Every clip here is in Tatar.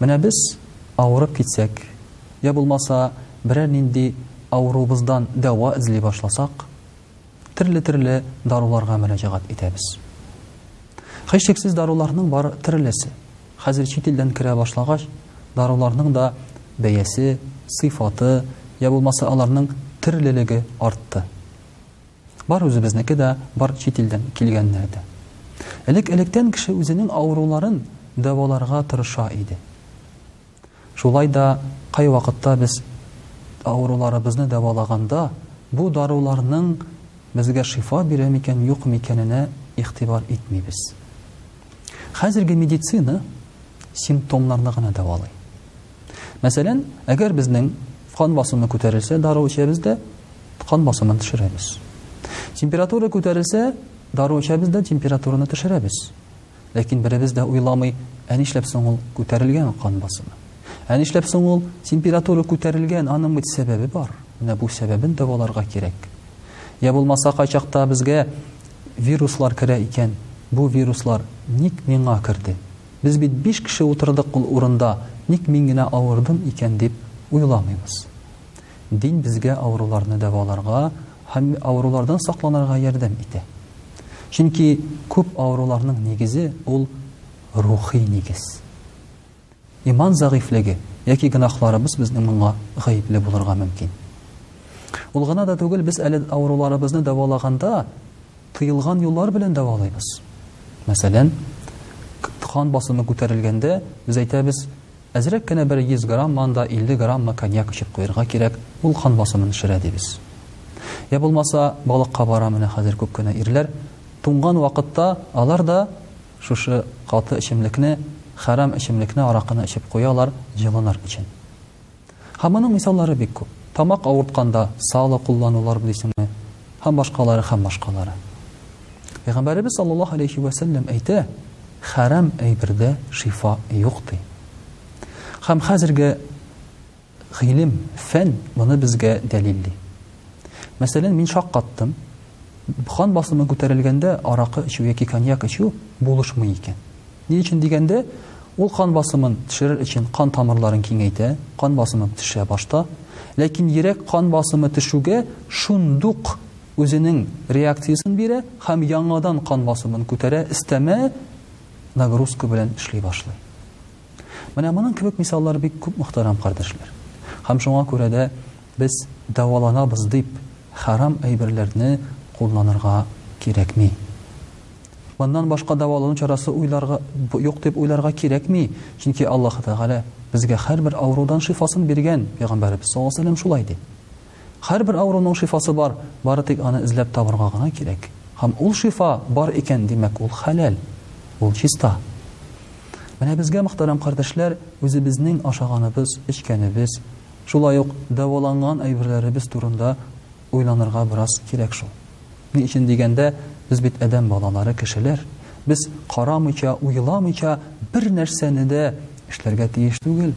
Менә без авырып китсәк, йә булмаса берәр нинди авыруыбыздан дәва эзли башласак, терле-терле даруларга мөрәҗәгать итәбез. Һичшиксез даруларның бар терлесе. Хәзер чит илдән керә башлагач, даруларның да бәясе, сыйфаты, йә булмаса аларның терлелеге артты. Бар үзебезнеке дә, бар чит илдән килгәннәр дә. Элек-электән кеше үзенең авыруларын дәваларга тырыша иде. Шулай да кайвакытта без авыруларыбызны дәвалаганда, бу даруларның безгә шифа бирә микән-юк микәненә игътибар итмибез. Хәзерге медицина симптомнарны гына дәвалый. Мәсәлән, әгәр безнең кан басымы күтәрелсә, дару эчәбез дә кан басымын төшерәбез. Температура күтәрелсә, дару эчәбез дә температураны төшерәбез. Ләкин беребез дә уйламый, ә нишләп соң ул күтәрелгән кан басымы? Ә нишләп соң ул температура күтәрелгән, аның бит сәбәбе бар. Менә бу сәбәбен дәваларга кирәк. Я булмаса кайчакта безгә вируслар керә икән. Бу вируслар ник миңа керде? Без бит биш кеше утырдык ул урында, ник мин генә авырдым икән дип уйламыйбыз. Дин безгә авыруларны дәваларга һәм авырулардан сакланырга ярдәм итә. Чөнки күп авыруларның нигезе ул рухи нигез. Иман зәгыйфьлеге яки гөнаһларыбыз безнең моңа гаепле булырга мөмкин. Ул гына да түгел, без әле авыруларыбызны дәвалаганда, Тыелган юллар белән дәвалыйбыз. Мәсәлән, кан басымы күтәрелгәндә, без әйтәбез, әзрәк кенә бер 100 грамм анда 50 граммы коньяк эчеп куярга кирәк, ул кан басымын төшерә дибез. Я булмаса, балыкка бара менә хәзер күп кенә ирләр, туңган вакытта алар да шушы каты эчемлекне, хәрам эчемлекне, аракыны эчеп куялар, җылыныр өчен. Һәм моның мисаллары бик күп. Тамак авыртканда сало кулланулар дисеңме? Һәм башкалары, һәм башкалары. Пәйгамбәребез саллаллаһу алейһи вә сәлләм әйтә, хәрам әйбердә шифа юк, ди. Һәм хәзерге гыйлем, фән моны безгә дәлилли. Мәсәлән, мин шаккаттым, кан басымы күтәрелгәндә аракы эчү яки коньяк эчү булышмый икән. Ни өчен дигәндә, ул кан басымын төшерер өчен кан тамырларын киңәйтә, кан басымы төшә башта. Ләкин йөрәк кан басымы төшүгә шундук үзенең реакциясен бирә һәм яңадан кан басымын күтәрә, өстәмә нагрузка белән эшли башлый. Менә моның кебек мисаллар бик күп, мөхтәрәм кардәшләр. Һәм шуңа күрә дә без дәваланабыз дип, хәрам әйберләрне кулланырга кирәкми. Моннан башка дәвалану чарасы уйларга юк дип уйларга кирәкми, чөнки Аллаһы Тәгалә безгә һәрбер авырудан шифасын биргән, пәйгамбәребез саллаллаһу галәйһи ва сәлләм шулай ди. Һәрбер авыруның шифасы бар, бары тик аны эзләп табырга гына кирәк. Һәм ул шифа бар икән, димәк, ул хәләл, ул чиста. Менә безгә, мөхтәрәм кардәшләр, үзебезнең ашаганыбыз, эчкәнебез, шулай ук дәваланган әйберләребез турында уйланырга бераз кирәк шул. Ни өчен дигәндә, без бит адәм балалары, кешеләр. Без карамыйча, уйламыйча бер нәрсәне дә эшләргә тиеш түгел.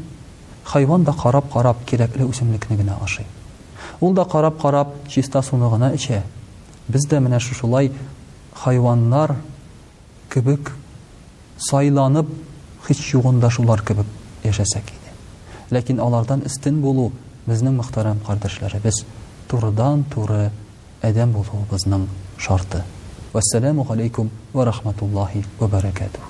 Хайван да карап-карап кирәкле үсемлекне генә ашый. Ул да карап-карап чиста суны гына эчә. Без дә менә шушылай хайваннар Кебек сайланып, һичьюгын да шулар кебек яшәсәк иде. Ләкин алардан өстен булу безнең мөхтәрәм кардәшләребез турыдан-туры адәм булуыбызның шарты. Вәссәламү галәйкүм вә рахматуллаһи вә бәрәкәтүһү.